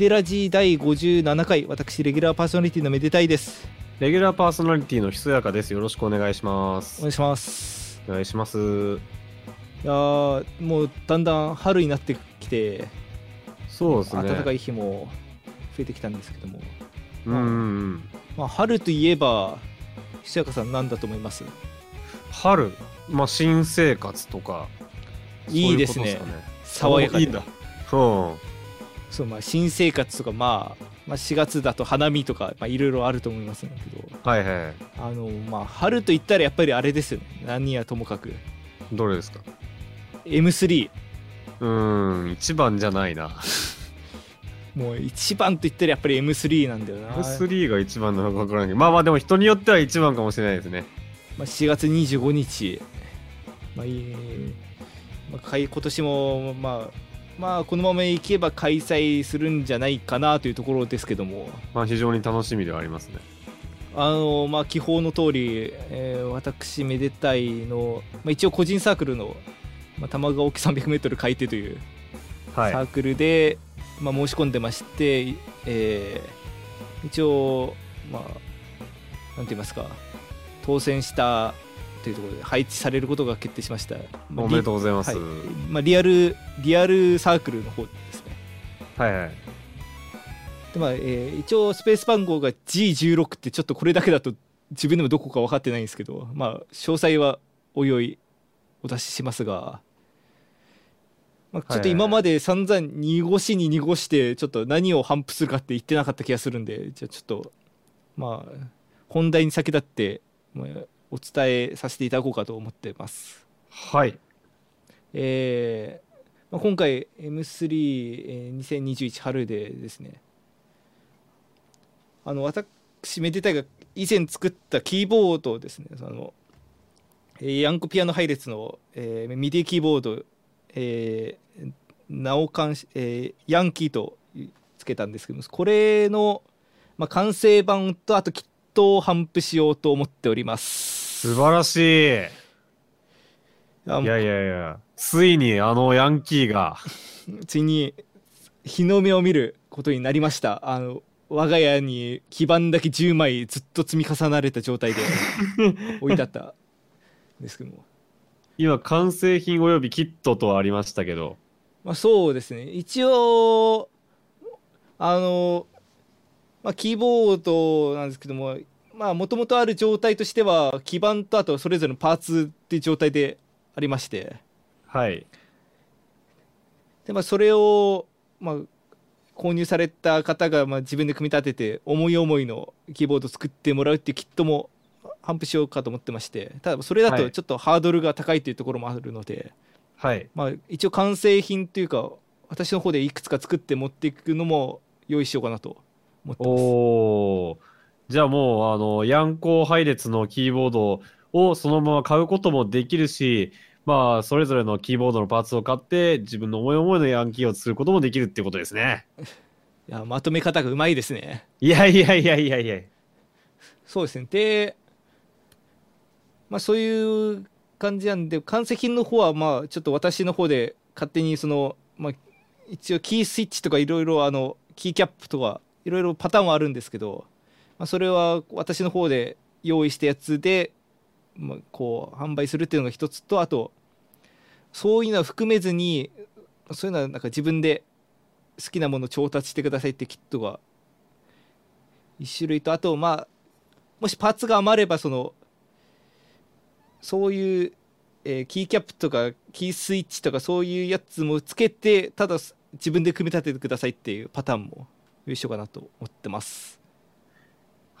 メデラジ第57回私レギュラーパーソナリティのめでたいですレギュラーパーソナリティのひそやかです。よろしくお願いします。お願いしますお願いします。いやーもうだんだん春になってきて、そうですね。暖かい日も増えてきたんですけども、うんうんうん。まあ、春といえばひそやかさん何だと思います？春、まあ、新生活とか。いいですねそういうことっ爽やかでいいんだ。うん。そうまあ新生活とか、まあ、まあ4月だと花見とかまあいろいろあると思いますけど。はいはい。あのまあ春といったらやっぱりあれですよね。何やともかく。どれですか？M3 うーん、一番じゃないな。もう一番といったらやっぱり M3 なんだよな、M3 が一番なのか分からないけど、まあまあでも人によっては一番かもしれないですね。まあ、4月25日、まあいいまあ、今年も、まあ、まあこのままいけば開催するんじゃないかなというところですけどもまあ非常に楽しみではありますね。あのまあ記法の通り、えー私めでたいの、まあ、一応個人サークルの、まあ、玉川沖 300m 海底というはい。サークルで、まあ、申し込んでまして、えー一応まあなんて言いますか当選したというところで配置されることが決定しました、まあおめでとうございます。はいまあ、リアルリアルサークルの方ですねはいはい。で、まあえー一応スペース番号が G16 ってちょっとこれだけだと自分でもどこか分かってないんですけどまあ詳細はおいおいお出ししますが、まあ、ちょっと今まで散々濁しに濁してちょっと何を反布するかって言ってなかった気がするんでじゃあちょっとまあ本題に先立って、まあ、お伝えさせていただこうかと思ってます。はい。えーまあ、今回 M3、えー2021春でですねあの私めでたいが以前作ったキーボードですねその、えーヤンコピアノ配列の、えーミディキーボード、えー、ナオカン、えーヤンキーとつけたんですけどもこれの、まあ、完成版とあとキットを頒布しようと思っております。素晴らしい。あいやいやいや、ついにあのヤンキーが、ついに日の目を見ることになりました。あの我が家に基板だけ10枚ずっと積み重なれた状態で 置いてあった。んですけども、今完成品およびキットとありましたけど、まあ、そうですね。一応あの、まあ、キーボードなんですけどもまあもともとある状態としては基板とあとそれぞれのパーツっていう状態でありましてはい。で、まあ、それを、まあ、購入された方が、まあ、自分で組み立てて思い思いのキーボードを作ってもらうっていうキットも頒布しようかと思ってましてただそれだはいとちょっとハードルが高いというところもあるので、はい。まあ、一応完成品というか私の方でいくつか作って持っていくのも用意しようかなと思ってます。おー。じゃあもう、あの、ヤンコー配列のキーボードをそのまま買うこともできるし、まあ、それぞれのキーボードのパーツを買って、自分の思い思いのヤンキーを作ることもできるっていうことですね。いやまとめ方がうまいですね。いやいやいやいやいや。そうですねで、まあ、そういう感じなんで完成品の方はまあちょっと私の方で勝手にその、まあ、一応キースイッチとかいろいろあのキーキャップとかいろいろパターンはあるんですけど、まあ、それは私の方で用意したやつで、まあ、こう販売するっていうのが一つとあとそういうのは含めずにそういうのはなんか自分で好きなものを調達してくださいってキットが1種類とあとまあもしパーツが余ればそのそういう、えーキーキャップとかキースイッチとかそういうやつもつけてただ自分で組み立ててくださいっていうパターンも用意しようかなと思ってます。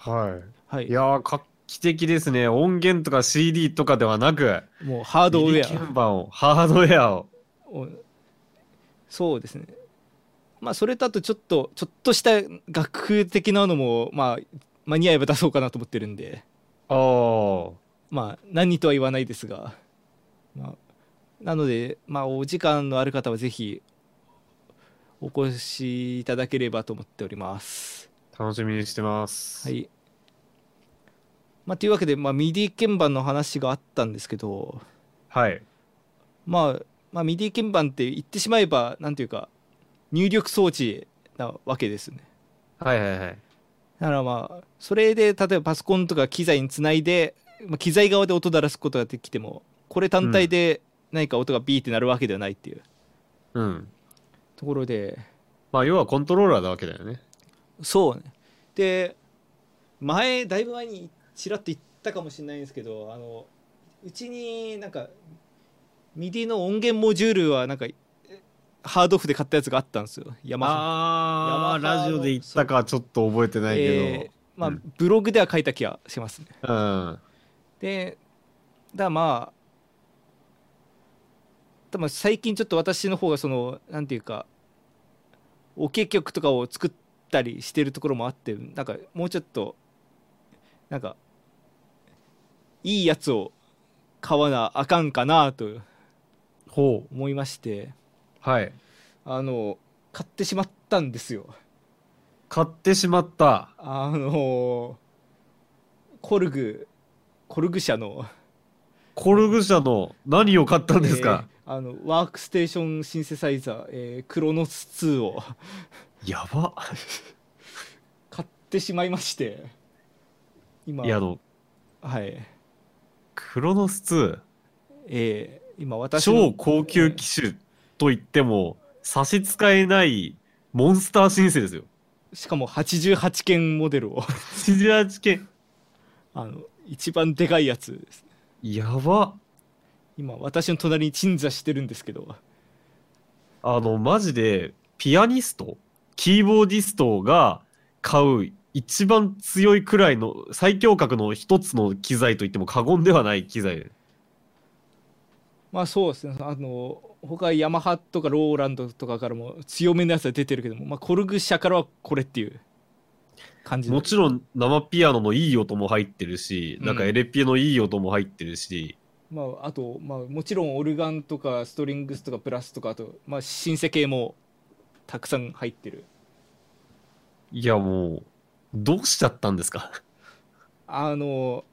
は。はいいいやー、画期的ですね。音源とか CD とかではなく、もうハードウェミディ鍵ア盤を、ハードウェアを。をそうですねまあそれとあとちょっとちょっとした楽譜的なのもまあ間に合えば出そうかなと思ってるんであー。まあ何とは言わないですが、まあ、なのでまあお時間のある方はぜひお越しいただければと思っております楽しみにしてます。はいまあというわけで、まあ、ミディ鍵盤の話があったんですけどはい。まあまあミディ鍵盤って言ってしまえばなんていうか入力装置なわけですねはいはいはい。だからまあそれで例えばパソコンとか機材につないで、まあ、機材側で音鳴らすことができてもこれ単体で何か音がビーってなるわけではないっていううん。ところでまあ、要はコントローラーなわけだよね。そうね。で前だいぶ前にちらっと言ったかもしれないんですけどあのうちになんかミディの音源モジュールはなんかハードオフで買ったやつがあったんですよ。ヤマハラジオで言ったかちょっと覚えてないけえーまあ、うんブログでは書いた気がしますね。ど。うん。でだまあ多分最近ちょっと私の方がそのなんていうかオケ曲とかを作ったりしてるところもあってなんかもうちょっとなんかいいやつを買わなあかんかなとほう。思いましてはい。あの買ってしまったんですよ買ってしまった。あのコルグコルグ社のコルグ社の何を買ったんですか、えーあのワークステーションシンセサイザー、えークロノス2をやば。買ってしまいまして今いや、あの、はいクロノス2、えー今私の超高級機種と言っても、差し支えないモンスターシンセですよ。しかも88件モデルを88件。あの一番でかいやつですやば。今私の隣に鎮座してるんですけどあの、マジで、ピアニストキーボーディストが買う一番強いくらいの最強格の一つの機材と言っても過言ではない機材。まあそうですね。あの他ヤマハとかローランドとかからも強めのやつは出てるけども、まあ、コルグ社からはこれっていう感じで。もちろん生ピアノのいい音も入ってるし、うん。なんかエレピのいい音も入ってるし、まあ、あと、まあ、もちろんオルガンとかストリングスとかプラスとかあと、まあ、シンセ系もたくさん入ってるいやもう、どうしちゃったんですか？あの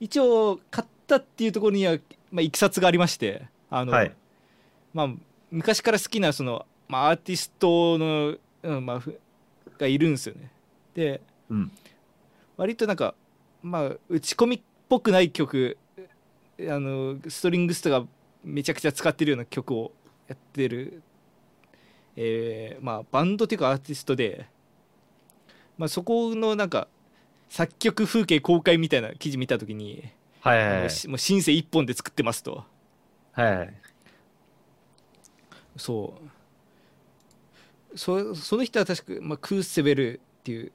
一応買ったっていうところには、まあ、いきさつがありましてあの、はい。まあ、昔から好きなその、まあ、アーティストの、うんまあ、ふがいるんですよねでうん。割となんか、まあ、打ち込みっぽくない曲あのストリングスとかめちゃくちゃ使ってるような曲をやってる、えーまあ、バンドっていうかアーティストで、まあ、そこのなんか作曲風景公開みたいな記事見た時に、はいはいはい。もうシンセ一本で作ってますとはいはい。そうそその人は確か、まあ、クーセベルっていう、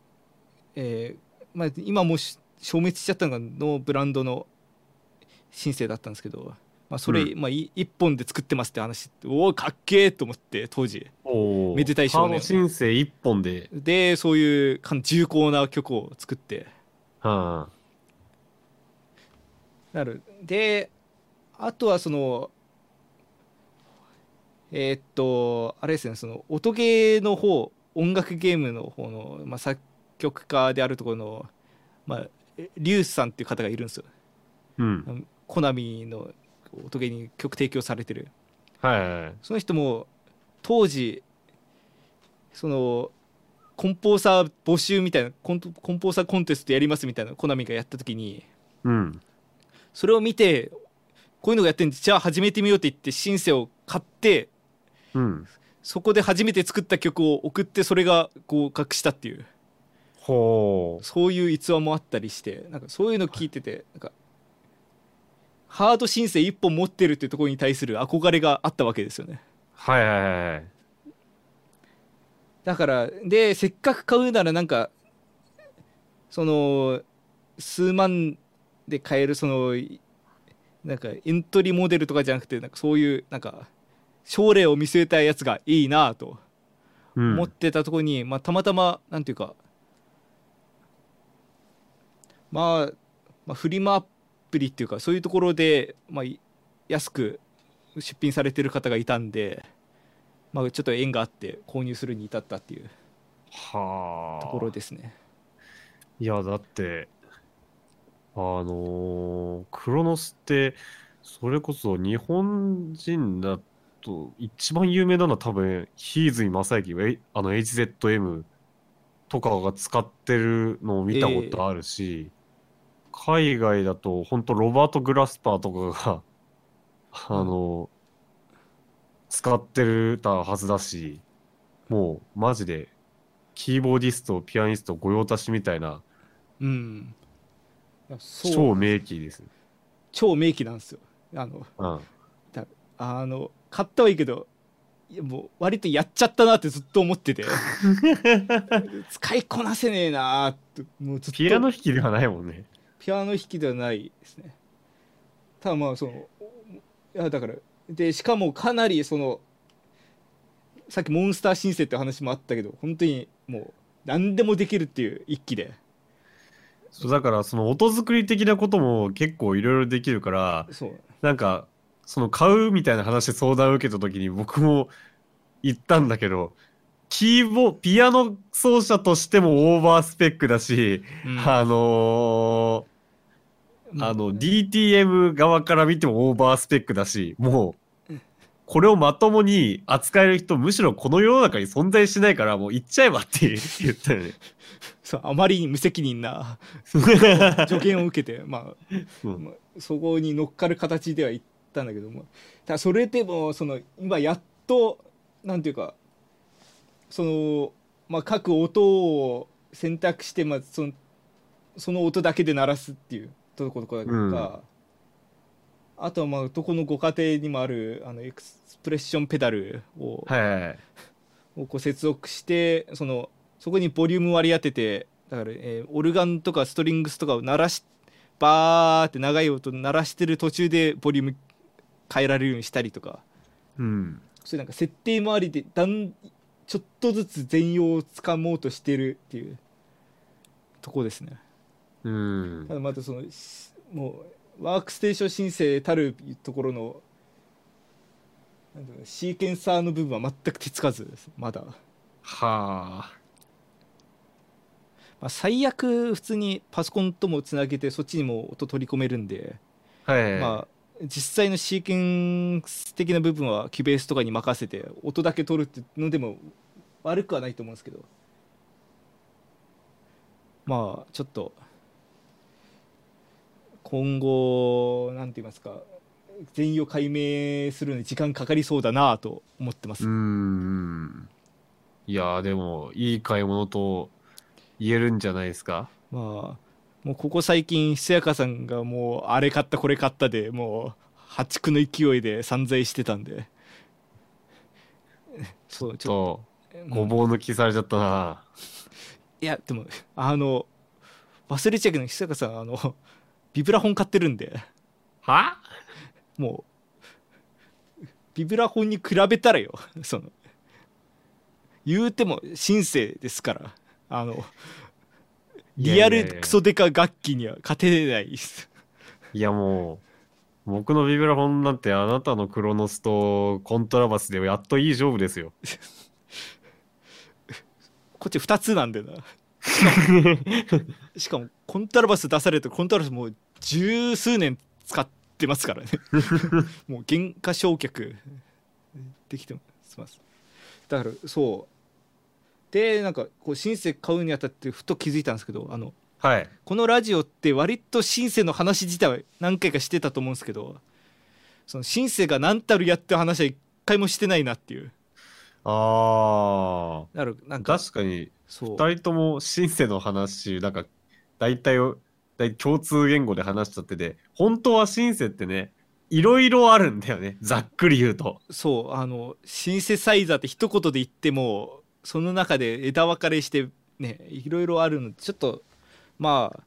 えーまあ、今もうし消滅しちゃったのがのブランドのシンセだったんですけど、まあ、それ、うまあ、い一本で作ってますって話おおかっけえと思って当時。めでたい少年ハード申請一本で、でそういう重厚な曲を作って。はなる。であとはそのえーっとあれですねその音ゲーの方音楽ゲームの方の、まあ、作曲家であるところの、まあ、えリュウスさんっていう方がいるんですよ。あ、うん。コナミの音ゲーに曲提供されてるはいはいはい。その人も当時そのコンポーサー募集みたいなコントコンポーサーコンテストやりますみたいなコナミがやった時にうん。それを見てこういうのがやってんでじゃあ始めてみようって言ってシンセを買ってうん。そこで初めて作った曲を送ってそれが合格したっていうほう。そういう逸話もあったりしてなんかそういうの聞いててなんかハードシンセ一本持ってるっていうところに対する憧れがあったわけですよねはいはいはいはい。だからでせっかく買うならなんかその数万で買えるそのいなんかエントリーモデルとかじゃなくてなんかそういうなんか将来を見据えたやつがいいなとうん。思ってたところに、まあ、たまたまなんていうか、まあ、まあフリマアプリっていうかそういうところで、まあ、い安く出品されてる方がいたんで、まあ、ちょっと縁があって購入するに至ったっていうはあ。ところですね。いや、だって、あのークロノスって、それこそ日本人だと一番有名なのは多分ヒーズイ正幸えあの HZM とかが使ってるのを見たことあるし、海外だと本当ロバート・グラスパーとかがあの、使ってるたはずだしもうマジでキーボーディストピアニスト御用達みたいなうん。超名機です。超名機なんですよ。あのうん。あの買ったはいいけどいやもう割とやっちゃったなってずっと思ってて。使いこなせねえなーってもうずっと。ピアノ弾きではないもんね。ピアノ弾きではないですね。ただまあそのいやだからでしかもかなりそのさっきモンスターシンセって話もあったけど本当にもう何でもできるっていう一機で。そうだからその音作り的なことも結構いろいろできるからそう。なんかその買うみたいな話で相談を受けた時に僕も言ったんだけどキーボピアノ奏者としてもオーバースペックだし、うん。あのーあの DTM 側から見てもオーバースペックだしもうこれをまともに扱える人むしろこの世の中に存在しないからもう行っちゃえばって 言ったよね。そうあまりに無責任な 助言を受けてまあうん。まあそこに乗っかる形では言ったんだけども。ただそれでもその今やっとなんていうかその、まあ、各音を選択して、まあ、そのその音だけで鳴らすっていうところとか、うんあとはまあどこのご家庭にもあるあのエクスプレッションペダルを,、はいはいはい。をこう接続してそのそこにボリューム割り当ててだから、えーオルガンとかストリングスとかを鳴らしバーって長い音鳴らしてる途中でボリューム変えられるようにしたりとかうん。そういうなんか設定周りでだんちょっとずつ全容をつかもうとしてるっていうとこですねうんた。だまたそのしもうワークステーション申請たるところのなんていうのシーケンサーの部分は全く手つかずですまだ、はあ。まあ、最悪普通にパソコンともつなげてそっちにも音取り込めるんで、はい。まあ実際のシーケンス的な部分はキュベースとかに任せて音だけ取るってのでも悪くはないと思うんですけどまあちょっと今後なんて言いますか全容解明するのに時間かかりそうだなと思ってます、うーん。いやーでも、いい買い物と言えるんじゃないですか？まあもうここ最近ひそやかさんがもうあれ買ったこれ買ったでもう破竹の勢いで散財してたんでそうちょと、っごぼう抜きされちゃったな。いやでもあの忘れちゃうけどひそやかさんあのビブラフォン買ってるんで。は？もう。ビブラフォンに比べたらよ。その。言うてもシンセですから。あの。リアルクソデカ楽器には勝てないです。いやもう、僕のビブラフォンなんてあなたのクロノスとコントラバスでやっといい勝負ですよ。こっち2つなんだよな。しかもコントラバス出されてコントラバスもう十数年使ってますからね。もう原価償却できてます。だからそう。でなんかこうシンセ買うにあたってふと気づいたんですけどあのはい。このラジオって割とシンセの話自体は何回かしてたと思うんですけどそのシンセが何たるやって話は一回もしてないなっていう。あだからなんー、か確かに、そう。二人ともシンセの話、なんか、大体を、大共通言語で話しちゃってて、本当はシンセってね、いろいろあるんだよね。ざっくり言うと。そうあのシンセサイザーって一言で言ってもその中で枝分かれしてねいろいろあるのでちょっとまあ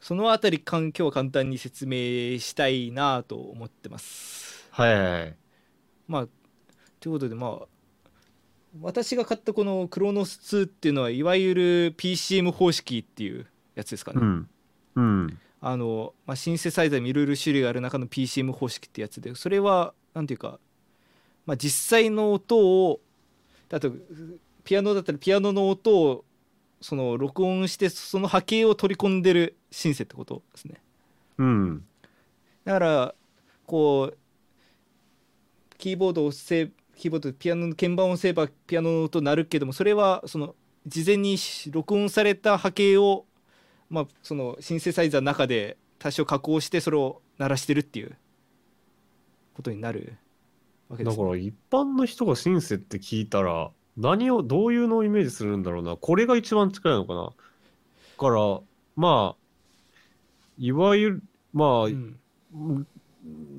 そのあたりかん今日は簡単に説明したいなと思ってますはいはいはい。まあということでまあ私が買ったこのクロノス2っていうのはいわゆる PCM 方式っていうやつですかね、うん。うん。あの、まあ、シンセサイザーにいろいろ種類がある中の PCM 方式ってやつでそれはなんていうか、まあ、実際の音を例えばピアノだったらピアノの音をその録音してその波形を取り込んでるシンセってことですねうん。だからこうキーボードを押せキーボードでピアノの鍵盤を押せばピアノの音鳴るけどもそれはその事前に録音された波形を、まあ、そのシンセサイザーの中で多少加工してそれを鳴らしてるっていう。ことになるわけです、だから一般の人がシンセって聞いたら何をどういうのをイメージするんだろうな。これが一番近いのかな。だからまあいわゆるまあ、うん。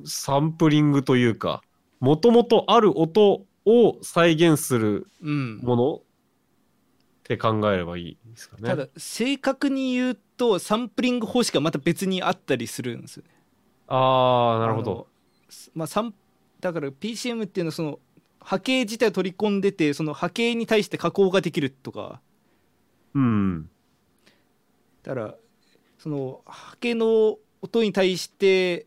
サンプリングというかもともとある音を再現するうん。ものって考えればいいですかね。ただ正確に言うとサンプリング方式がまた別にあったりするんですよね。ああなるほど。まあ、サンだから PCM っていうのはその波形自体を取り込んでてその波形に対して加工ができるとかうんだからその波形の音に対して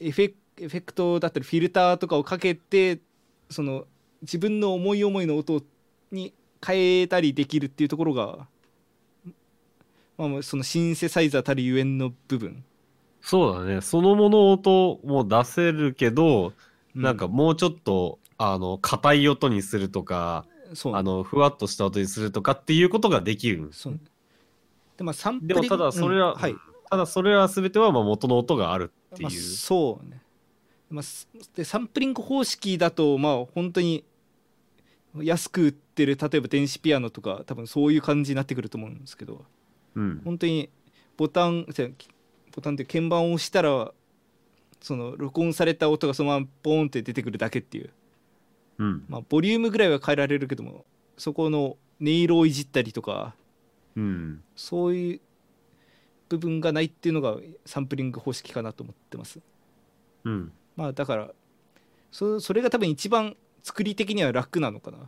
エフェエフェクトだったりフィルターとかをかけてその自分の思い思いの音に変えたりできるっていうところが、まあ、そのシンセサイザーたるゆえんの部分、そうだね。そのもの音も出せるけど、うなんかもうちょっとあの硬い音にするとかそう。あのふわっとした音にするとかっていうことができるそう。でまあサンプでもただそれは、うん。はい。ただそれは全てはまあ元の音があるっていう、まあ、そうね、まあ、すでサンプリング方式だとまあ本当に安く売ってる例えば電子ピアノとか多分そういう感じになってくると思うんですけど。うん。本当にボタンボタンって鍵盤を押したらその録音された音がそのままボーンって出てくるだけっていう、うん。まあ、ボリュームぐらいは変えられるけどもそこの音色をいじったりとか。うん。そういう部分がないっていうのがサンプリング方式かなと思ってます。うん。まあだからそそれが多分一番作り的には楽なのかな？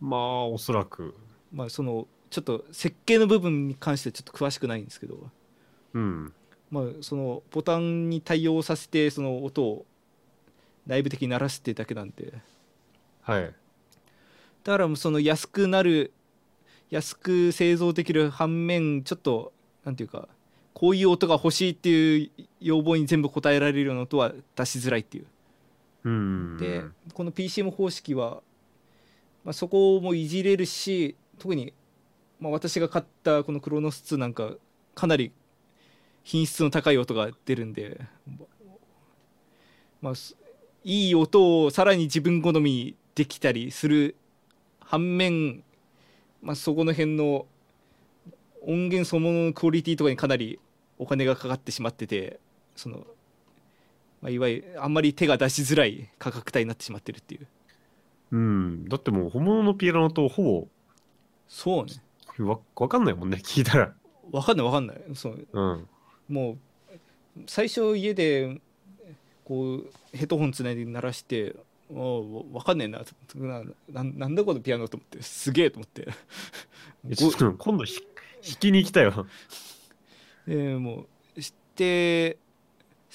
まあおそらく。まあそのちょっと設計の部分に関してはちょっと詳しくないんですけど、うん。まあそのボタンに対応させてその音を内部的に鳴らすってだけなんで、はい。だからもうその安くなる安く製造できる反面ちょっとなんていうかこういう音が欲しいっていう要望に全部応えられるような音は出しづらいっていう。でこの PCM 方式は、まあ、そこもいじれるし特に、まあ、私が買ったこのクロノス2なんかかなり品質の高い音が出るんで、まあ、いい音をさらに自分好みにできたりする反面、まあ、そこの辺の音源そのもののクオリティとかにかなりお金がかかってしまっててそのまあ、いわゆるあんまり手が出しづらい価格帯になってしまってるっていう。うん。だってもう本物のピアノとほそうね。ぼわわかんないもんね聞いたら。わかんないわかんない。そううん。もう最初家でこうヘッドホンつないで鳴らしておわかんねえな。なななんだこのピアノと思ってすげえと思って。えちょっと今度ひ弾きに行きたいわ。でもうして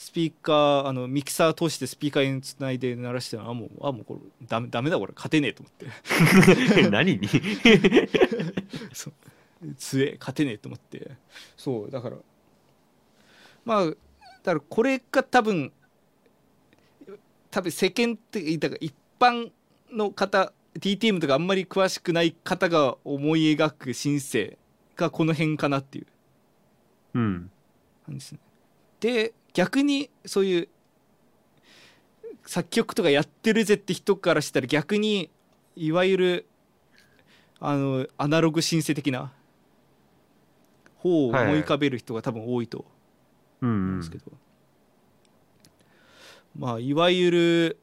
スピーカーあのミキサー通してスピーカーにつないで鳴らしてあもうあもうこれダメダメだこれ。勝てねえと思って。何に？強え。勝てねえと思って。そうだから。まあだからこれが多分多分世間ってだから一般の方 DTM とかあんまり詳しくない方が思い描くシンセがこの辺かなっていううん感じですね。で逆にそういう作曲とかやってるぜって人からしたら逆にいわゆるあのアナログシンセ的な方を思い浮かべる人が多分多いとうん思うんですけど、まあいわゆる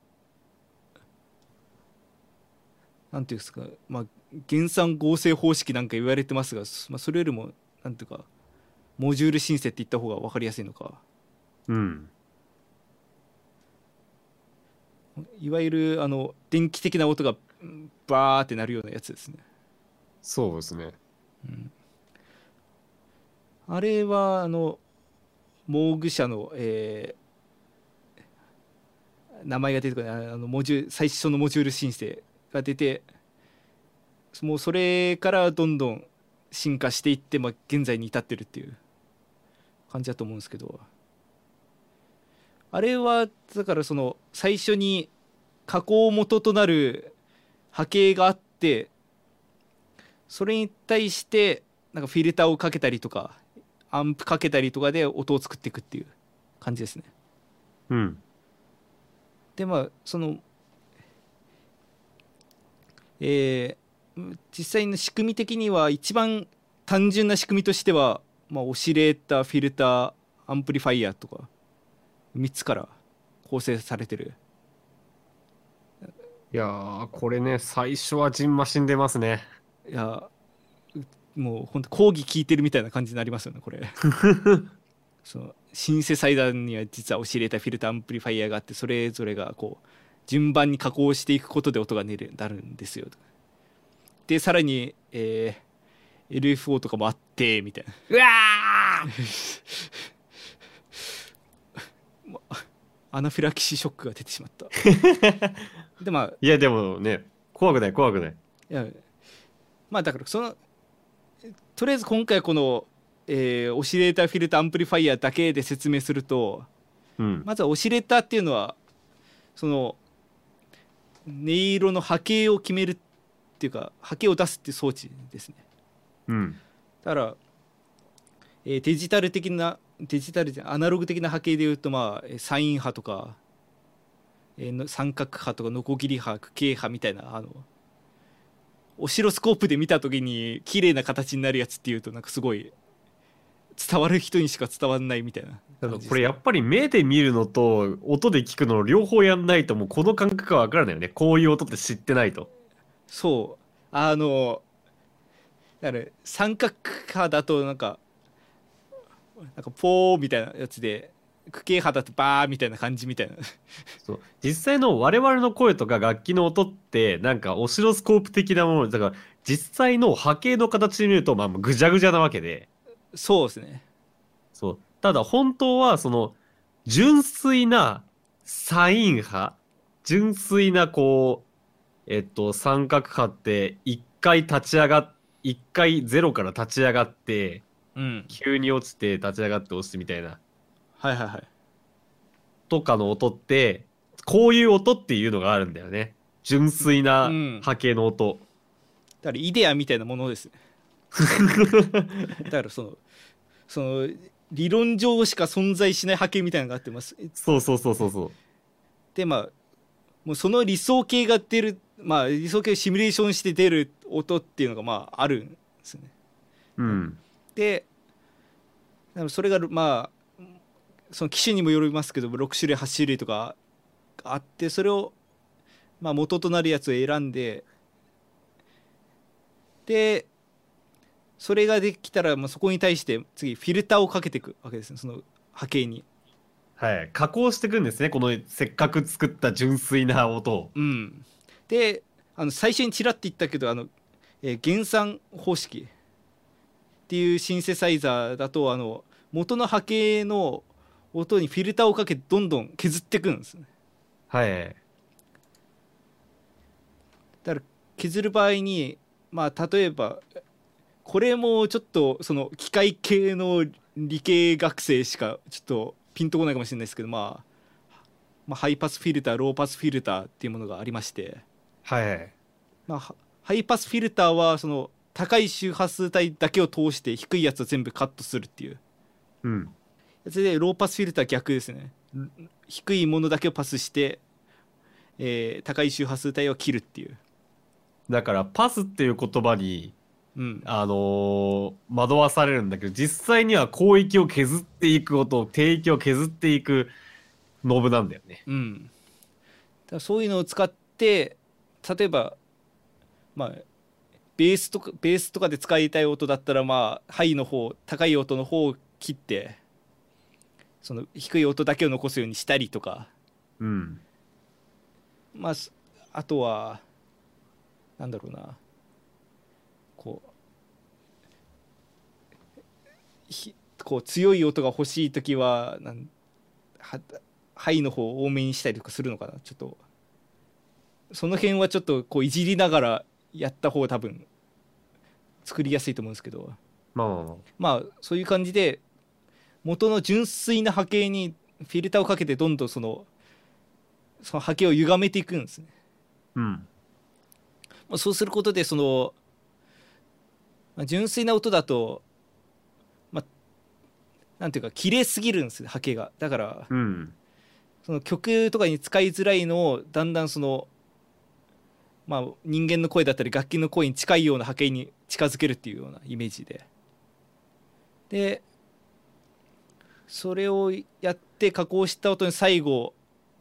なんていうんですか、まあ、減産合成方式なんか言われてますが、まあ、それよりもなんていうかモジュールシンセって言った方が分かりやすいのかうん。いわゆるあの電気的な音がうんバーってなるようなやつですね。そうですね。あれはあのモーグ社の、えー名前が出てこない。あのモジュ最初のモジュール申請が出てもうそれからどんどん進化していって、まあ、現在に至ってるっていう感じだと思うんですけどあれはだからその最初に加工元となる波形があってそれに対してなんかフィルターをかけたりとかアンプかけたりとかで音を作っていくっていう感じですね。うん。でまあそのえー実際の仕組み的には一番単純な仕組みとしては、まあ、オシレーターフィルターアンプリファイアとか3つから構成されてる。いやー、これね、最初は蕁麻疹出ますね。いやうもう本当講義聞いてるみたいな感じになりますよねこれ。そのシンセサイザーには実はオシレーターフィルターアンプリファイアがあってそれぞれがこう順番に加工していくことで音が出るなるんですよ。でさらに、えー LFO とかもあってみたいな。うわ アナフィラキシーショックが出てしまった でまあいや、でもね、怖くない、怖くない。いやまあだからそのとりあえず今回この、えーオシレーターフィルターアンプリファイアだけで説明するとうん。まずはオシレーターっていうのはその音色の波形を決めるっていうか波形を出すっていう装置ですねうん。だから、えーデジタル的なデジタルじゃアナログ的な波形でいうとまあえーサイン波とか、えーの三角波とかノコギリ波区形波みたいなあのオシロスコープで見た時に綺麗な形になるやつっていうとなんかすごい伝わる人にしか伝わらないみたいなこれやっぱり目で見るのと音で聞くの両方やんないともうこの感覚がわからないよね。こういう音って知ってないと。そうあのだから三角波だとなんかなんかポーみたいなやつで区形波だとバーみたいな感じみたいな。そう。実際の我々の声とか楽器の音ってなんかオシロスコープ的なもの。だから実際の波形の形で見るとまあぐじゃぐじゃなわけで。そうですね。そう。ただ本当はその純粋なサイン波純粋なこうえっと三角波って一回立ち上がっ一回ゼロから立ち上がってうん。急に落ちて立ち上がって落ちてみたいな。はいはいはい。とかの音ってこういう音っていうのがあるんだよね。純粋なうん。波形の音、だからイデアみたいなものですね。だからそのその理論上しか存在しない波形みたいなのがあってます。そうそうそうそうそう。でまあもうその理想形が出るまあ理想形をシミュレーションして出る音っていうのがまああるんですね。うんでそれがまあその機種にもよりますけど6種類8種類とかあってそれをまあ元となるやつを選んででそれができたらまあそこに対して次フィルターをかけていくわけですねその波形に。はい。加工していくんですねこのせっかく作った純粋な音を。うん、であの最初にちらって言ったけどあの、えー減算方式っていうシンセサイザーだとあの元の波形の音にフィルターをかけてどんどん削っていくんですね。はい。だから削る場合にまあ例えばこれもちょっとその機械系の理系学生しかちょっとピンとこないかもしれないですけど、まあ、まあハイパスフィルターローパスフィルターっていうものがありまして。はいまあ、ハハイパスフィルターはその高い周波数帯だけを通して低いやつを全部カットするっていう。うん。やつでローパスフィルターは逆ですね。ん低いものだけをパスして、えー高い周波数帯を切るっていう、だからパスっていう言葉にうん、あのー惑わされるんだけど実際には広域を削っていく音低域を削っていくノブなんだよね。うん、だからそういうのを使って例えばまあベースとかベースとかで使いたい音だったらまあハイの方高い音の方を切ってその低い音だけを残すようにしたりとか。うん。まあすあとはなんだろうな。こうひこう強い音が欲しい時はなんはハイの方を多めにしたりとかするのかな。ちょっとその辺はちょっとこういじりながらやった方が多分作りやすいと思うんですけどまあまあまあまあそういう感じで元の純粋な波形にフィルターをかけてどんどんそのその波形を歪めていくんですね。うん。まあ、そうすることでその、まあ、純粋な音だとまあなんていうか綺麗すぎるんですね波形がだからうん。その曲とかに使いづらいのをだんだんそのまあ人間の声だったり楽器の声に近いような波形に近づけるっていうようなイメージででそれをやって加工した音に最後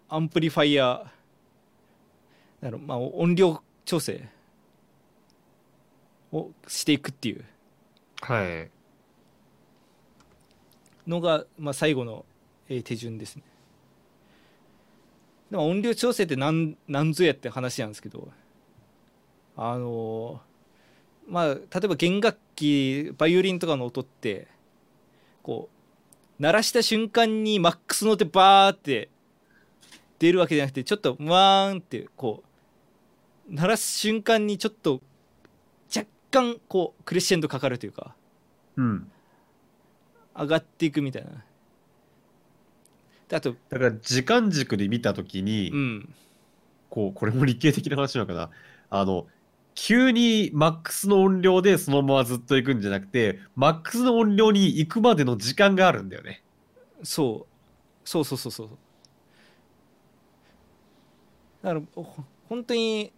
アンプリファイアなるまあ音量調整をしていくっていうはい。のが、まあ、最後の、えー手順ですね。でも音量調整って何何ぞやって話なんですけどあのーまあ例えば弦楽器バイオリンとかの音ってこう鳴らした瞬間にマックスの音バーって出るわけじゃなくてちょっとワーンってこう鳴らす瞬間にちょっと若干こうクレッシェンドかかるというかうん。上がっていくみたいなであとだから時間軸で見たときに、うんこう、これも理系的な話なのかな。あの、急にマックスの音量でそのままずっと行くんじゃなくて、マックスの音量に行くまでの時間があるんだよね。そうそうそうそうそうだからほ本当に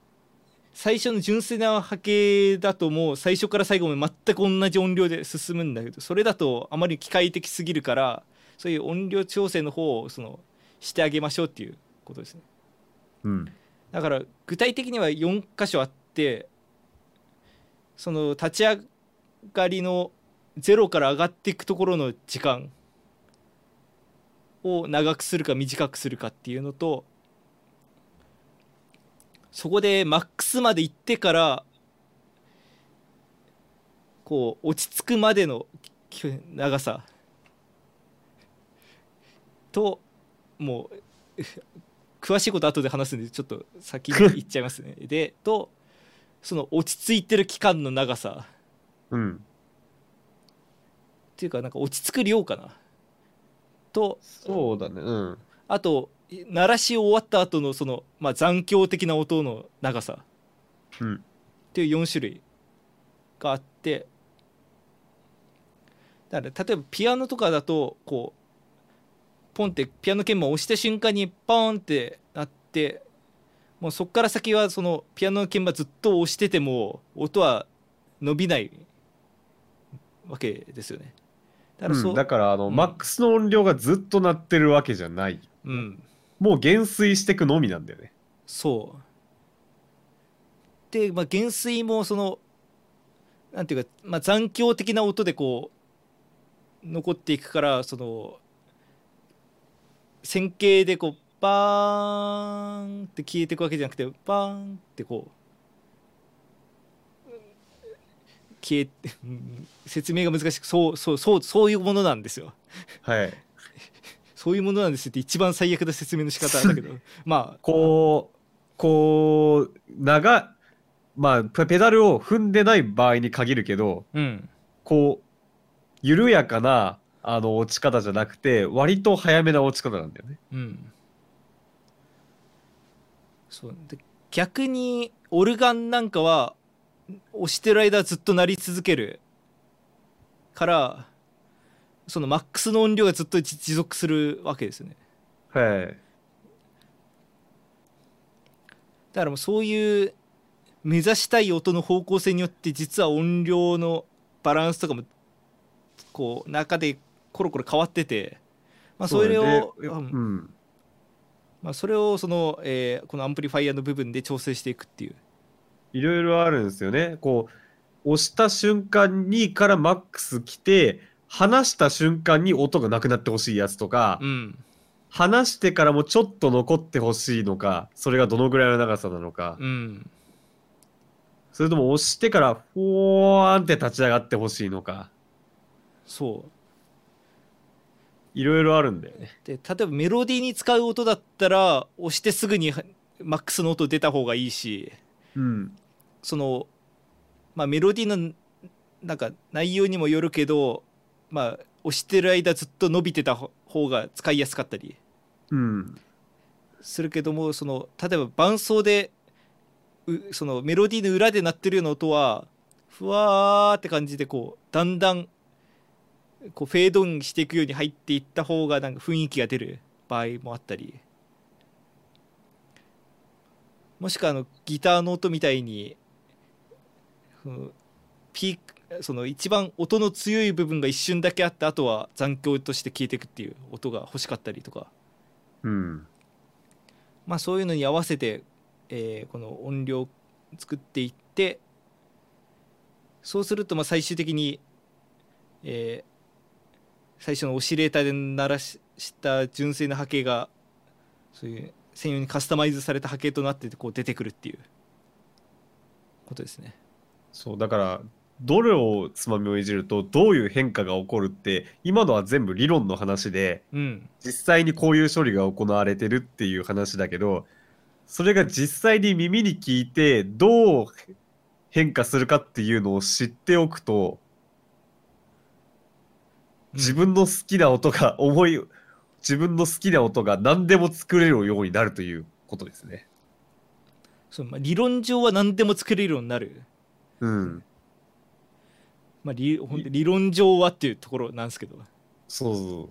最初の純粋な波形だともう最初から最後まで全く同じ音量で進むんだけどそれだとあまり機械的すぎるからそういう音量調整の方をそのしてあげましょうっていうことですねうん。だから具体的には4箇所あってその立ち上がりのゼロから上がっていくところの時間を長くするか短くするかっていうのとそこでマックスまで行ってからこう落ち着くまでの長さともう 詳しいこと後で話すんでちょっと先に言っちゃいますね。でとその落ち着いてる期間の長さうん。っていうかなんか落ち着く量かなとそうだね。うん。あと鳴らし終わった後のその、まあ、残響的な音の長さうん。っていう4種類があってだから例えばピアノとかだとこうポンってピアノ鍵盤を押した瞬間にポーンってなってもうそこから先はそのピアノの鍵盤ずっと押してても音は伸びないわけですよね。だからそう、うんだからあの、うんマックスの音量がずっと鳴ってるわけじゃない。うん、もう減衰してくのみなんだよね。そう。で、まあ、減衰もそのなんていうか、まあ、残響的な音でこう残っていくからその線形でこうバーンって消えていくわけじゃなくてバーンってこう消えてうん説明が難しくそうそうそうそういうものなんですよ。はい。そういうものなんですよって一番最悪な説明の仕方だけど まあこう、こう、長、まあ、ペペダルを踏んでない場合に限るけど、うんこう、緩やかな、あの、落ち方じゃなくて、割と早めな落ち方なんだよね。うんそうで逆にオルガンなんかは押してる間ずっと鳴り続けるからそのマックスの音量がずっと持持続するわけですよねはい。だからもうそういう目指したい音の方向性によって実は音量のバランスとかもこう中でコロコロ変わってて、まあ、それをねうんうん。まあ、それをその、えーこのアンプリファイアの部分で調整していくっていう。いろいろあるんですよね。こう、押した瞬間にからマックス来て、離した瞬間に音がなくなってほしいやつとか、うん。離してからもちょっと残ってほしいのか、それがどのぐらいの長さなのか、うん。それとも押してからフォーンって立ち上がってほしいのか、そういろいろあるんだよね。で例えばメロディーに使う音だったら押してすぐにマックスの音出た方がいいしうん。その、まあ、メロディーのなんか内容にもよるけど、まあ、押してる間ずっと伸びてたほ方が使いやすかったりうんするけどもその例えば伴奏でうそのメロディーの裏で鳴ってるような音はふわーって感じでこうだんだんこうフェードインしていくように入っていった方がなんか雰囲気が出る場合もあったり。もしくはあのギターの音みたいにそのピークその一番音の強い部分が一瞬だけあってあとは残響として消えていくっていう音が欲しかったりとか。うん。まあそういうのに合わせて、えーこの音量を作っていってそうするとまあ最終的に、えー最初のオシレーターで鳴らしした純正な波形がそういう専用にカスタマイズされた波形となってこう出てくるっていうことですね。そうだからどれをつまみをいじるとどういう変化が起こるって今のは全部理論の話でうん、実際にこういう処理が行われてるっていう話だけどそれが実際に耳に聞いてどう変化するかっていうのを知っておくと自分の好きな音が 思い自分の好きな音が何でも作れるようになるということですね。そうまあ、理論上は何でも作れるようになる、うん。まあ、理ほんと理論上はっていうところなんですけどそうそ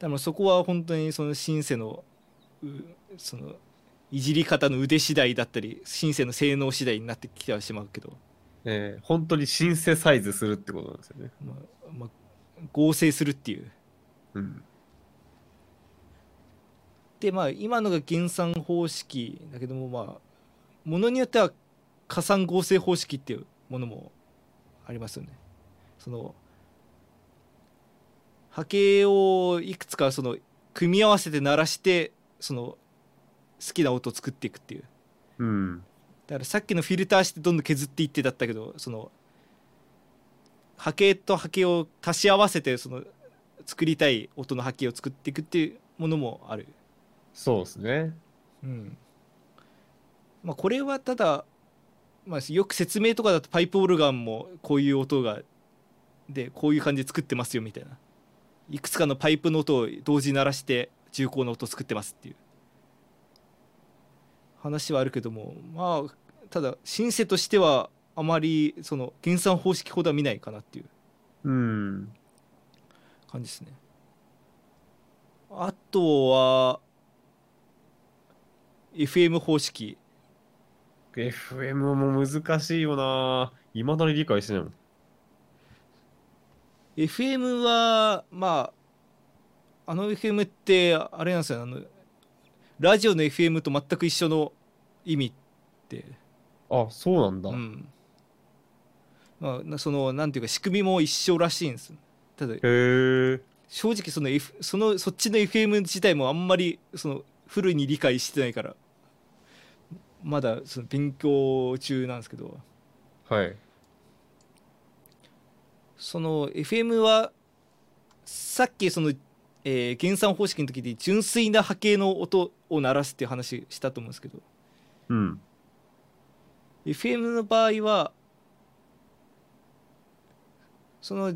でもそこは本当にそのシンセのうそのいじり方の腕次第だったりシンセの性能次第になってきてはしまうけど、う。えー本当にシンセサイズするってことなんですよね。まあまあ、合成するっていううん。でまあ今のが減算方式だけどもまあものによっては加算合成方式っていうものもありますよねその波形をいくつかその組み合わせて鳴らしてその好きな音を作っていくっていううん。だからさっきのフィルターしてどんどん削っていってだったけどその波形と波形を足し合わせてその作りたい音の波形を作っていくっていうものもある。そうですね。うん。まあこれはただ、まあ、よく説明とかだとパイプオルガンもこういう音がでこういう感じで作ってますよみたいな。いくつかのパイプの音を同時に鳴らして重厚な音を作ってますっていう。話はあるけどもまあただシンセとしてはあまりその減算方式ほどは見ないかなっていううん。感じですねあとは FM 方式 FM も難しいよな。いまだに理解してないもん。FM はまああの FM ってあれなんですよあのラジオの FM と全く一緒の意味ってあ、そうなんだ。うんまあなそのなんていうか仕組みも一緒らしいんですただ。正直その,、F、そのそっちの FM 自体もあんまりそのフルに理解してないからまだその勉強中なんですけどはい。その FM はさっきその、えー減算方式の時に純粋な波形の音を鳴らすっていう話したと思うんですけどうん。FM の場合はその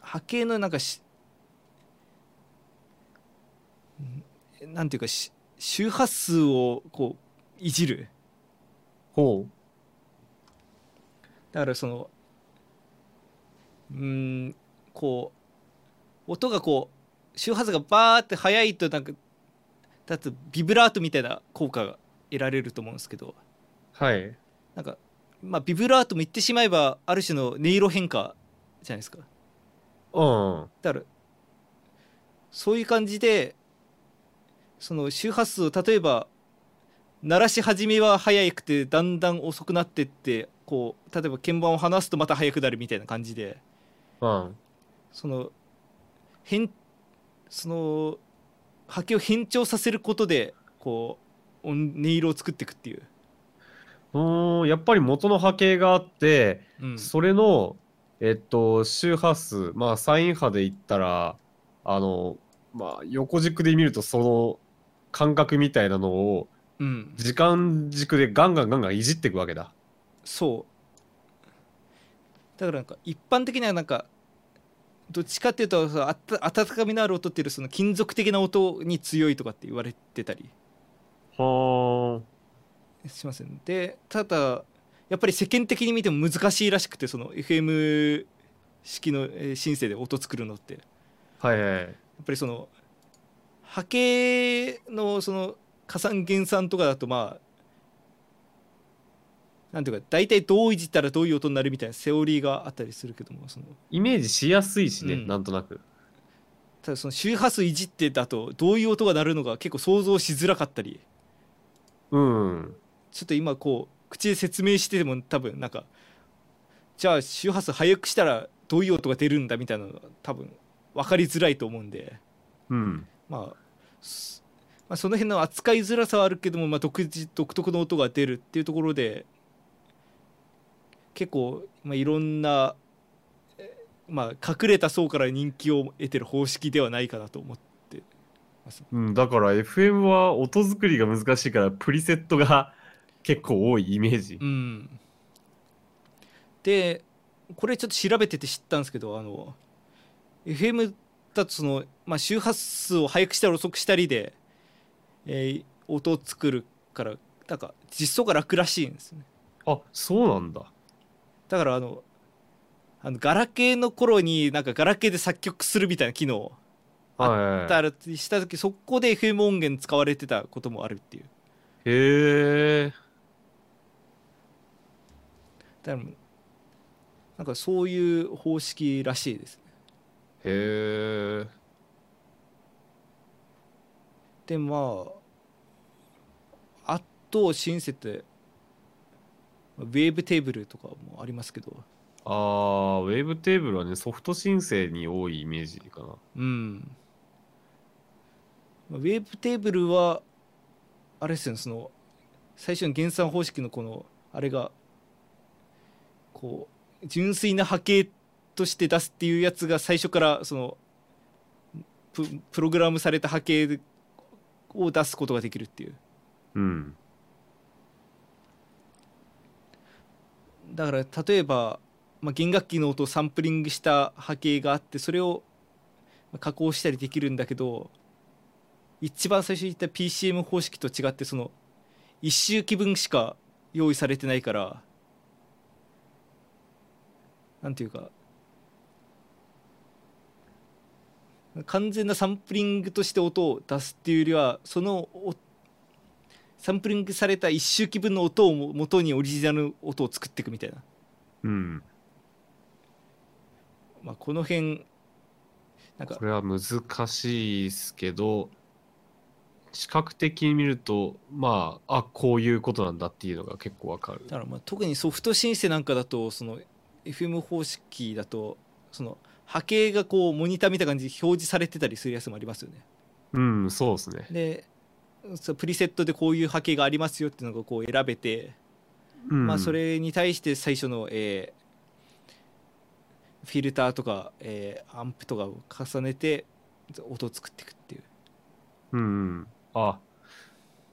波形のなんかしんなんていうかし周波数をこういじるほだからそのうーんこう音がこう周波数がバーって速いとなんかだとビブラートみたいな効果が得られると思うんですけどう。はい。なんかまあビブラートも言ってしまえばある種の音色変化じゃないですかうん。だからそういう感じでその周波数を例えば鳴らし始めは速くてだんだん遅くなってってこう例えば鍵盤を離すとまた速くなるみたいな感じでうん。その変その波形を変調させることでこう音音色を作っていくっていう、うーん、やっぱり元の波形があって、うん、それの、えっと、周波数、まあ、サイン波で言ったら、あの、まあ、横軸で見ると、その感覚みたいなのを、うん、時間軸でガンガンガンガンいじっていくわけだ。そう。だからなんか一般的にはなんかどっちかっていうとあった温かみのある音っていうその金属的な音に強いとかって言われてたりはしますね。でただやっぱり世間的に見ても難しいらしくてその FM 式のえーシンセで音作るのって。はいはいっぱりその波形のその加算減算とかだとまあなんていうか大体どういじったらどういう音になるみたいなセオリーがあったりするけどもそのイメージしやすいしね、うん。なんとなく。ただその周波数いじってだとどういう音が鳴るのか結構想像しづらかったり。うん。ちょっと今こう口で説明してても多分なんかじゃあ周波数速くしたらどういう音が出るんだみたいなのが多分分かりづらいと思うんで、うんまあ、すまあその辺の扱いづらさはあるけども、まあ、独自独特の音が出るっていうところで結構、まあ、いろんな、えまあ、隠れた層から人気を得てる方式ではないかなと思ってます。うん、だから FM は音作りが難しいからプリセットが結構多いイメージう。ん、でこれちょっと調べてて知ったんですけどあの FM だとその、まあ、周波数を速くしたり遅くしたりで、えー音を作るからなんか実装が楽らしいんですねあそうなんだ。だからあのあのガラケーの頃になんかガラケーで作曲するみたいな機能はいはいはいだらした時そこで FM 音源使われてたこともあるっていうへえ。だからなんかそういう方式らしいですねへえ。でまああとシンセってウェーブテーブルとかもありますけどああ、ウェーブテーブルはね、ソフト申請に多いイメージかな。うんまあウェーブテーブルはあれですよねその最初の減算方式のこのあれがこう純粋な波形として出すっていうやつが最初からそのププログラムされた波形を出すことができるっていううん。だから例えば、まあ、弦楽器の音をサンプリングした波形があってそれをまあ加工したりできるんだけど一番最初に言った PCM 方式と違ってその一周期分しか用意されてないからなんていうか完全なサンプリングとして音を出すっていうよりはそのおサンプリングされた一周期分の音をも元にオリジナルの音を作っていくみたいな、うん。まあ、この辺なんかこれは難しいですけど、視覚的に見ると、まあ、あ、こういうことなんだっていうのが結構わかる。だからまあ特にソフトシンセなんかだとその FM 方式だとその波形がこうモニターみたいな感じで表示されてたりするやつもありますよねうん、そうですね。でプリセットでこういう波形がありますよっていうのがこう選べて、うん、まあそれに対して最初の、えーフィルターとか、えーアンプとかを重ねて音を作っていくっていううんうん。あ、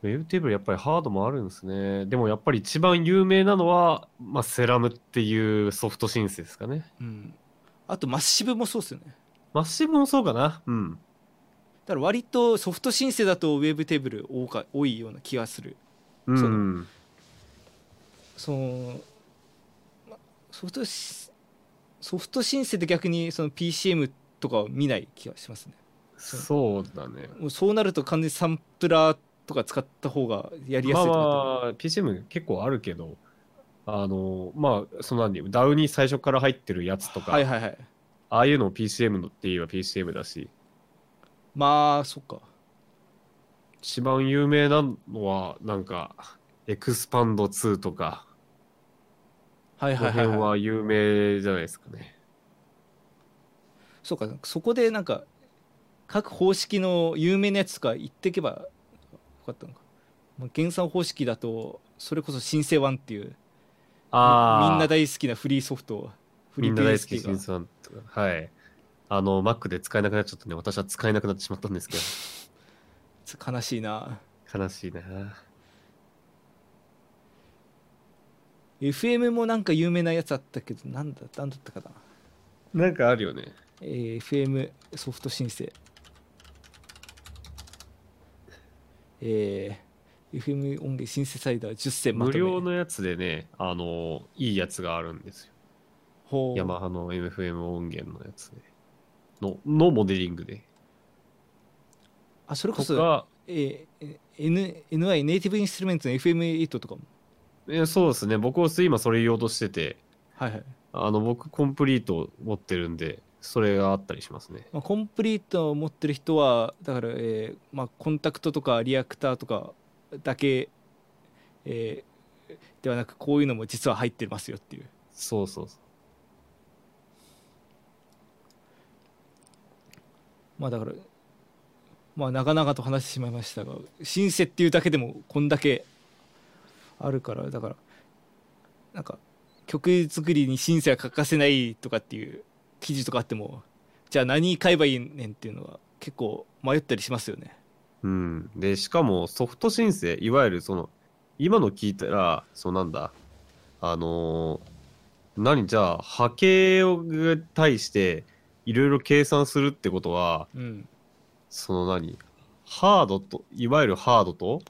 ウェブテーブルやっぱりハードもあるんですね。でもやっぱり一番有名なのは、まあ、セラムっていうソフトシンセですかね。うん、あとマッシブもそうですよねマッシブもそうかな。うん。だから割とソフトシンセだとウェブテーブル多か多いような気がするうん。そのそのまソフトシソフトシンセで逆にその PCM とかは見ない気がしますねそうだね。もうそうなると完全にサンプラーとか使った方がやりやすいと。まあかまあ、PCM 結構あるけど、あの、まあ、そのなんでダウに最初から入ってるやつとか、はいはいはい。ああいうのを PCM のって言えば PCM だし、まあそっか。一番有名なのは、なんか、エクスパンド2とか、はいはいはい、はい、は有名じゃないですかね。そうかそこでなんか各方式の有名なやつとか言っていけばよかったのか、まあ、原産方式だとそれこそシンセワンっていうああ、みんな大好きなフリーソフトフリーみんな大好きはい。あの、Mac で使えなくなっちゃったんで、私は使えなくなってしまったんですけ 悲しいな。ど、悲しいな。FM もなんか有名なやつあったけどなんだなんだったかな。なんかあるよね。えー FM ソフト申請えー FM 音源シンセサイダー10選ま無とめ。料のやつでね、あの、いいやつがあるんですよ。ほう。ヤマハの MFM 音源のやつで。の、のモデリングで。あそれことそ、か、えー N、NI ネイティブインストゥルメントの FM8 とかも。えそうですね、僕は今それ言おうとしてて、はいはい、あの、僕コンプリート持ってるんで、それがあったりしますね。まあ、コンプリートを持ってる人はだから、えーまあ、コンタクトとかリアクターとかだけ、えーではなくこういうのも実は入ってますよっていうそうそうそう。まあだからまあ長々と話してしまいましたがシンセっていうだけでもこんだけあるからだからなんか曲作りにシンセは欠かせないとかっていう記事とかあってもじゃあ何買えばいいねんっていうのは結構迷ったりしますよね。うん。で、しかもソフト申請、いわゆるその、今の聞いたら、そうなんだ、あのー何じゃあ、波形を対して、いろいろ計算するってことは、うん。その何ハードと、いわゆるハードと、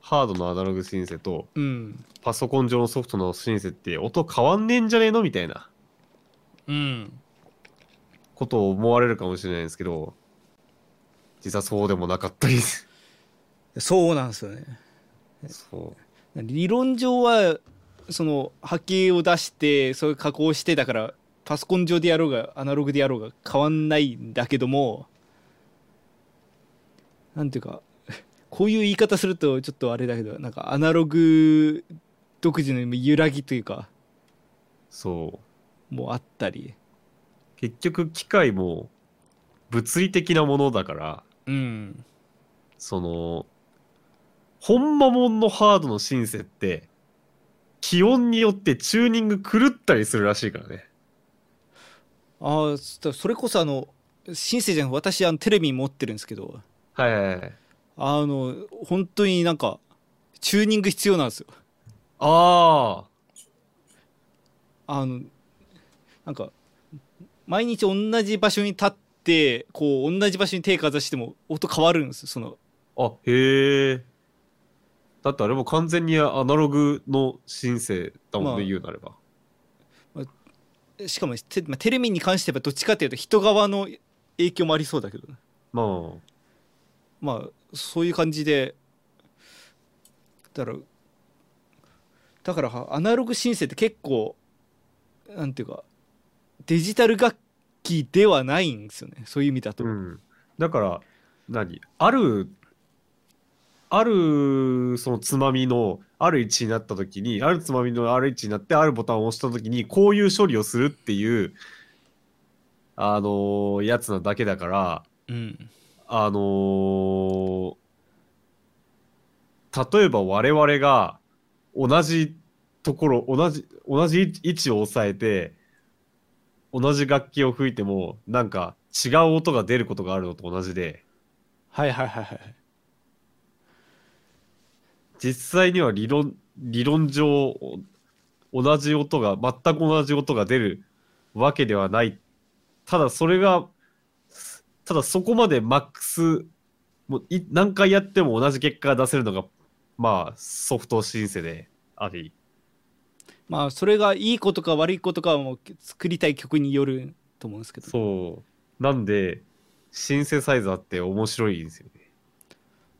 ハードのアナログシンセと、うん。パソコン上のソフトのシンセって音変わんねえんじゃねえのみたいな。うんことを思われるかもしれないんですけど、実はそうでもなかったり。そうなんですよねそう。理論上はその波形を出してそういう加工してだからパソコン上でやろうがアナログでやろうが変わんないんだけどもなんていうかこういう言い方するとちょっとあれだけどなんかアナログ独自の揺らぎというかそう。もうあったり結局機械も物理的なものだからうん。その本間もんのハードのシンセって気温によってチューニング狂ったりするらしいからね。ああそそれこそあのシンセじゃん私あのテレビ持ってるんですけど。はいはいはい。あの本当になんかチューニング必要なんですよ。あああのなんか毎日同じ場所に立ってこう同じ場所に手かざしても音変わるんですよその。あへえだってあれも完全にアナログのシンセだもんね、まあ。言うなれば。しかもテ,、まあ、テレビに関してはどっちかっていうと人側の影響もありそうだけどね。まあ。まあそういう感じでだからだからはアナログシンセって結構なんていうかデジタル楽器ではないんですよね。そういう意味だと、うん、だから何？あるあるそのつまみのある位置になった時にあるつまみのある位置になってあるボタンを押した時にこういう処理をするっていうあのーやつなだけだからうん。あのー例えば我々が同じところ同じ同じ位置を押さえて同じ楽器を吹いてもなんか違う音が出ることがあるのと同じで。はいはいはいはい実際には理論理論上お同じ音が全く同じ音が出るわけではない。ただそれがただそこまでマックスもうい何回やっても同じ結果が出せるのがまあソフトシンセでありまあそれがいいことか悪いことかはもう作りたい曲によると思うんですけどそう。なんでシンセサイザーって面白いんですよね。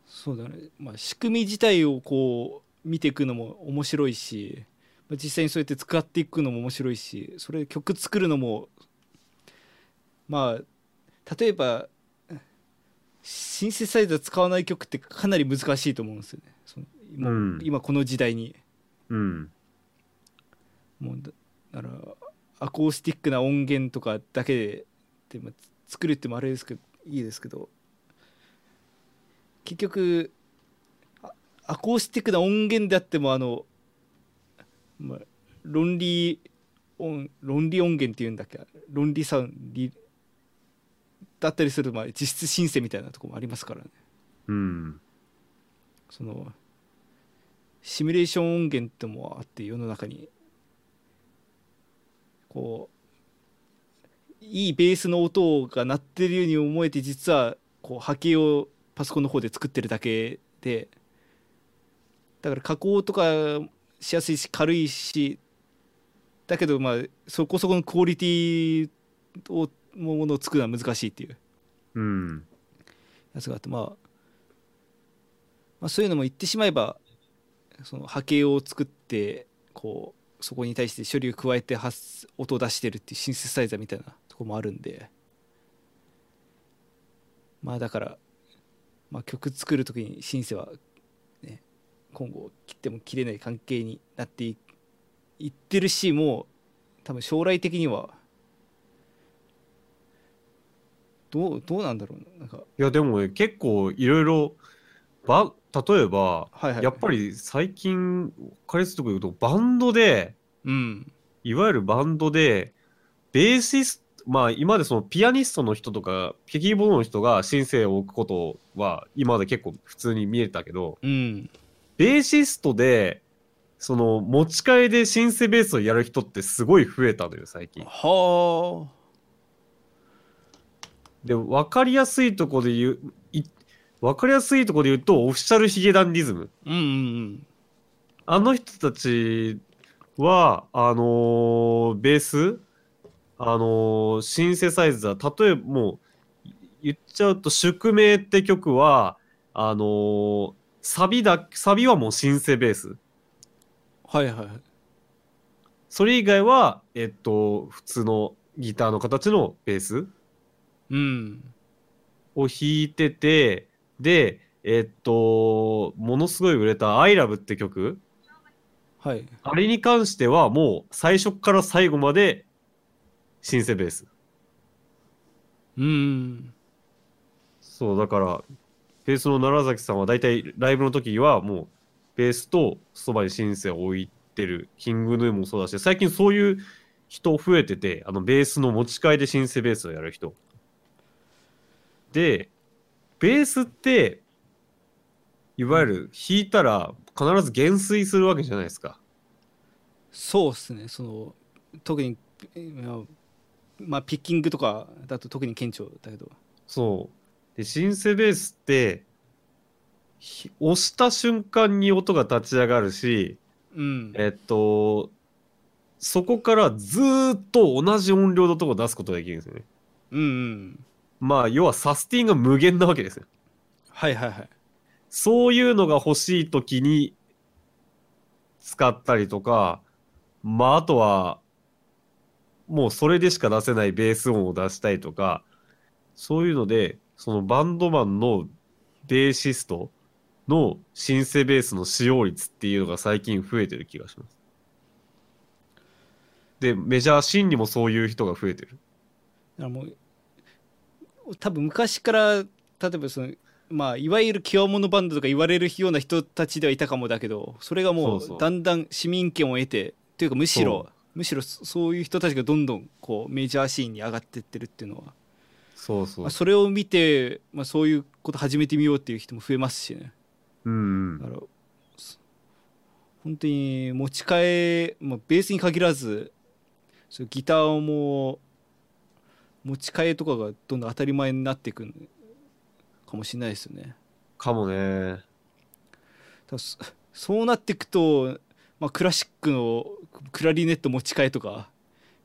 そうだね、まあ、仕組み自体をこう見ていくのも面白いしまあ実際にそうやって使っていくのも面白いしそれ曲作るのもまあ例えばシンセサイザー使わない曲ってかなり難しいと思うんですよね。その今,、うん。今この時代に。うんもうだだからアコースティックな音源とかだけでで、まあ、作るってもあれですけどいいですけど結局あアコースティックな音源であってもあの、まあ、論理音論理音源っていうんだっけ？論理サウンドだったりすると、まあ、実質シンセみたいなところもありますからね。うん。そのシミュレーション音源ってもあって世の中にこういいベースの音が鳴ってるように思えて実はこう波形をパソコンの方で作ってるだけでだから加工とかしやすいし軽いしだけどまあそこそこのクオリティをものを作るのは難しいっていううん。やつがあって、まあ、まあそういうのも言ってしまえばその波形を作ってこうそこに対して処理を加えて発音を出してるっていうシンセサイザーみたいなとこもあるんで。まあだから、まあ、曲作る時にシンセは、ね、今後切っても切れない関係になっていってるしもう多分将来的にはどうどうなんだろうな。んか。いや、でも、結構いろいろ、ば、例えば、はいはい。やっぱり最近、彼氏とか言うと、バンドで、うん。いわゆるバンドで、ベーシスト、まあ今までそのピアニストの人とか、キーボードの人がシンセを置くことは今まで結構普通に見えたけど、うん。ベーシストで、その持ち替えでシンセベースをやる人ってすごい増えたのよ、最近。はで、わかりやすいとこで言う、いわかりやすいとこで言うと、オフィシャルヒゲダンディズム。あうんうんあの人たちは、あのーベース、あのーシンセサイザー、例えばもう、言っちゃうと、宿命って曲は、あのーサビだ、サビはもうシンセベース。はいはいはいそれ以外は、えっと、普通のギターの形のベースうんを弾いてて、で、えっと、ものすごい売れた I love って曲はいあれに関してはもう最初から最後までシンセベース。うんそう、だから、ベースの奈良崎さんは大体ライブの時はもうベースとそばにシンセを置いてる、キングヌーもそうだし、最近そういう人増えてて、あのベースの持ち替えでシンセベースをやる人。で、ベースって、いわゆる弾いたら必ず減衰するわけじゃないですか。そうっすねその特にまあまあピッキングとかだと特に顕著だけどそう。で、シンセベースって、ひ押した瞬間に音が立ち上がるし、うんえっと、そこからずーっと同じ音量のとこ出すことができるんですよね。うんうんまあ、要はサスティンが無限なわけですよ。はいはいはいそういうのが欲しいときに使ったりとか、まあ、あとは、もうそれでしか出せないベース音を出したいとか、そういうので、そのバンドマンのベーシストのシンセベースの使用率っていうのが最近増えてる気がします。で、メジャーシーンにもそういう人が増えてる。だからもう多分昔から例えばそのまあいわゆる極物バンドとか言われるような人たちではいたかもだけどそれがもそうだんだん市民権を得てというかむしろむしろそそういう人たちがどんどんこうメジャーシーンに上がってってるっていうのは、そうそうまあ、。それを見て、まあ、そういうこと始めてみようっていう人も増えますしねうんうん。だからそ本当に持ち替え、まあ、ベースに限らずそうギターも持ち替えとかがどんどん当たり前になっていくかもしれないですよね。かもね。だそそうなっていくと、まあ、クラシックのクラリネット持ち替えとか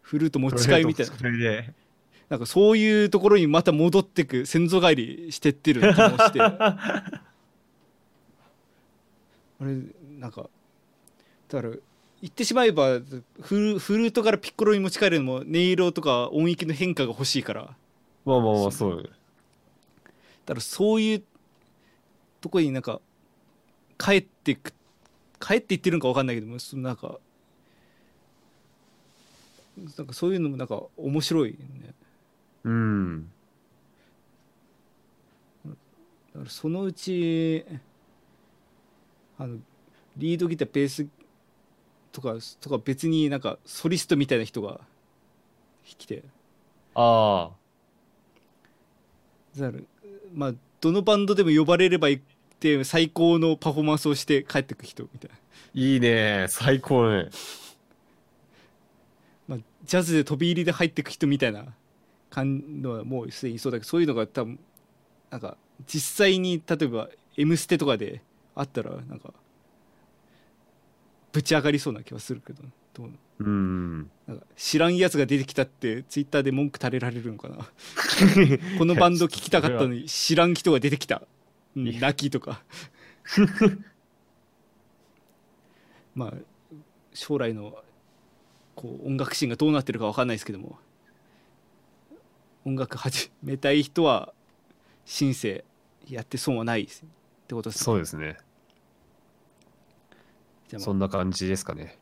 フルート持ち替えみたいななんかそういうところにまた戻ってく先祖返りしてってる気もして あれなんかだから言ってしまえばフルフルートからピッコロに持ち帰るのも音色とか音域の変化が欲しいからだかまあまあまあ、そうよね。らそういうとこになんか帰ってく帰っていってるのか分かんないけどもそのなんかなんかそういうのもなんか面白いねうん。だからそのうちあのリードギターベースとかとか別になんかソリストみたいな人が弾きてああ。まあどのバンドでも呼ばれれば行って最高のパフォーマンスをして帰ってく人みたいな、いいね。最高ね。まあ、ジャズで飛び入りで入ってく人みたいな感のはもうすでにそうだけどそういうのが多分なんか実際に例えば「M ステ」とかであったらなんかぶち上がりそうな気はするけどどう？うん。なんか知らんやつが出てきたってツイッターで文句垂れられるのかな。このバンド聞きたかったのに知らん人が出てきた、泣きとか。まあ将来のこう音楽シーンがどうなってるかわかんないですけども。音楽始めたい人はシンセやって損はないってことですね。そうですね。じゃあまあそんな感じですかね。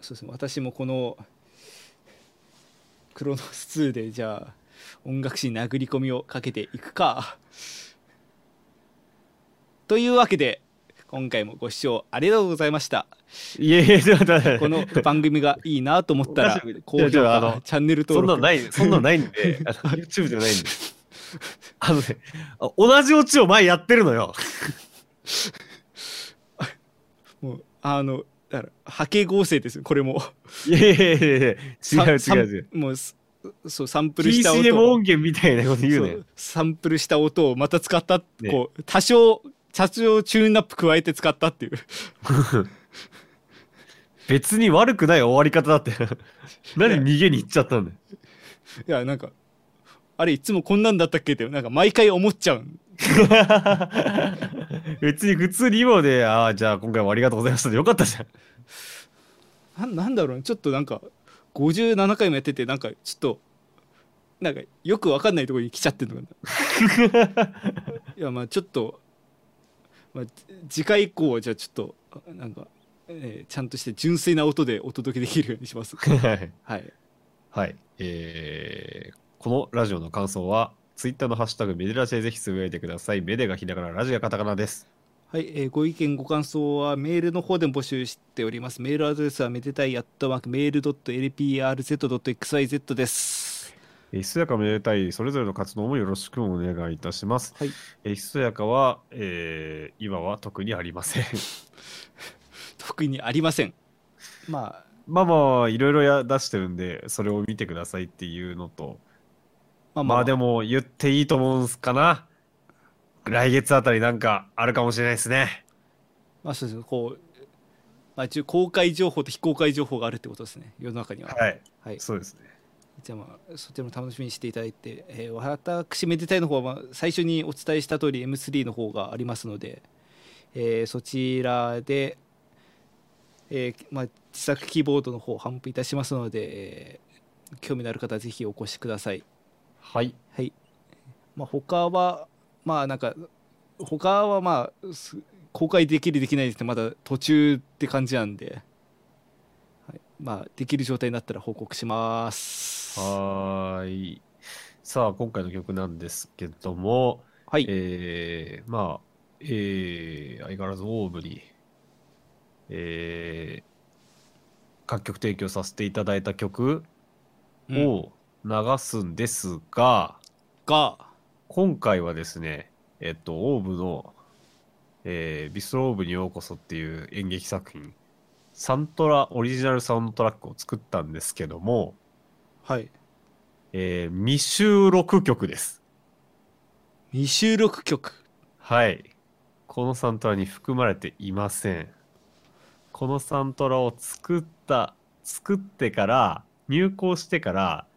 そうですね私もこのクロノス2でじゃあ音楽史に殴り込みをかけていくか というわけで今回もご視聴ありがとうございましたいやいや、ちょっと待ってこの番組がいいなと思ったら 高評価チャンネルそ登録んなのない、そんなの ないんで、YouTube じゃないんで。あのね、あ同じオチを前やってるのよ。あのだから波形合成ですよこれも。いやいやいやいや違う違さう違う。もうすそうサンプルした音。PCM 音源みたいなこと言うねサンプルした音をまた使った、ね。こう多少多少チューンナップ加えて使ったっていう。別に悪くない終わり方だって。何逃げに行っちゃったんだよ。いやなんかあれいつもこんなんだったっけってなんか毎回思っちゃう別に普通に今で、ああ、じゃあ今回もありがとうございましたでよかったじゃん。なんなんだろうねちょっとなんか57回もやっててなんかちょっとなんかよくわかんないところに来ちゃってんのかな いやまあちょっと、まあ、次回以降はじゃあちょっとなんか、えーちゃんとして純粋な音でお届けできるようにします はい。はいはい。えーこのラジオの感想は、ツイッターのハッシュタグメデラジでぜひつぶやいてください。メデがひらがな、ラジがカタカナです。はい、えーご意見ご感想はメールの方でも募集しております。メールアドレスはめでたいアットマークメールドット LPRZ.xyz です。えーひそやかめでたい、それぞれの活動もよろしくお願いいたします。はい、えーひそやかは、えー今は特にありません。特にありません。まあ、まあまあ、いろいろや出してるんで、それを見てくださいっていうのと、まあまあ、まあでも言っていいと思うんすかな。来月あたりなんかあるかもしれないですね。まあそうですね、こう、まあ、一応公開情報と非公開情報があるってことですね、世の中には。はい。はい、そうですね。じゃあまあそちらも楽しみにしていただいて、えー私めでたいの方はまあ最初にお伝えした通り M3 の方がありますので、えーそちらで、えーまあ、自作キーボードの方頒布いたしますので、えー興味のある方はぜひお越しください。はい。はい。まあ他はまあなんか他はまあす公開できるできないってまだ途中って感じなんで、はい、まあできる状態になったら報告します。はーい。さあ、今回の曲なんですけども、はい。えー、まあ、えー、相変わらずオーブに、えー、楽曲提供させていただいた曲うんを流すんですが、が、今回はですね、えっと、オーブの、えービストローブにようこそっていう演劇作品、サントラ、オリジナルサウンドトラックを作ったんですけども、はい。えー未収録曲です。未収録曲。はい。このサントラに含まれていません。このサントラを作った、作ってから、入稿してから、うん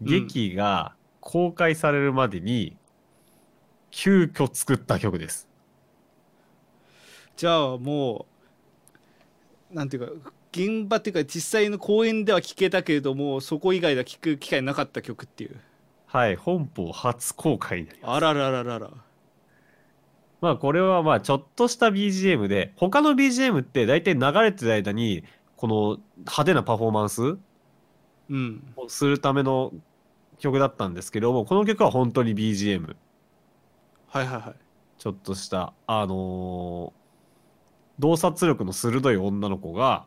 劇が公開されるまでに、急遽作った曲です。じゃあもう、なんていうか、現場っていうか実際の公演では聴けたけれども、そこ以外では聴く機会なかった曲っていう。はい、本邦初公開になります。あららららら。まあこれはまあちょっとした BGM で、他の BGM って大体流れてる間に、この派手なパフォーマンスうん。をするための曲だったんですけども、この曲は本当に BGM。はいはいはい。ちょっとした、あのー洞察力の鋭い女の子が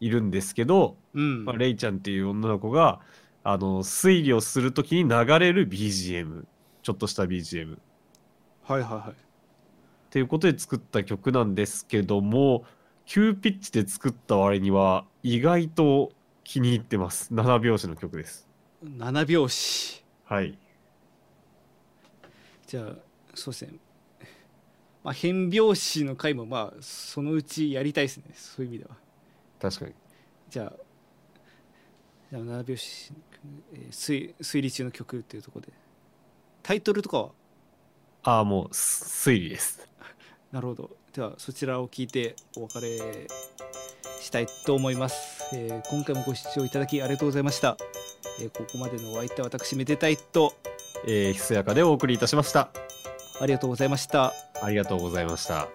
いるんですけど、うん。まあ、レイちゃんっていう女の子が、あの推理をするときに流れる BGM。ちょっとした BGM。はいはいはい。っていうことで作った曲なんですけども急ピッチで作った割には意外と気に入ってます7拍子の曲です七拍子。はい。じゃあそうですね。まあ変拍子の回もまあそのうちやりたいですね。そういう意味では。確かに。じゃあじゃあ7拍子、えー推推理中の曲っていうところで。タイトルとかは？ああもうす推理です。なるほど。ではそちらを聞いてお別れしたいと思います、えー今回もご視聴いただきありがとうございました、えーここまでのお相手は私めでたいと。えーひそやかでお送りいたしました。ありがとうございました。ありがとうございました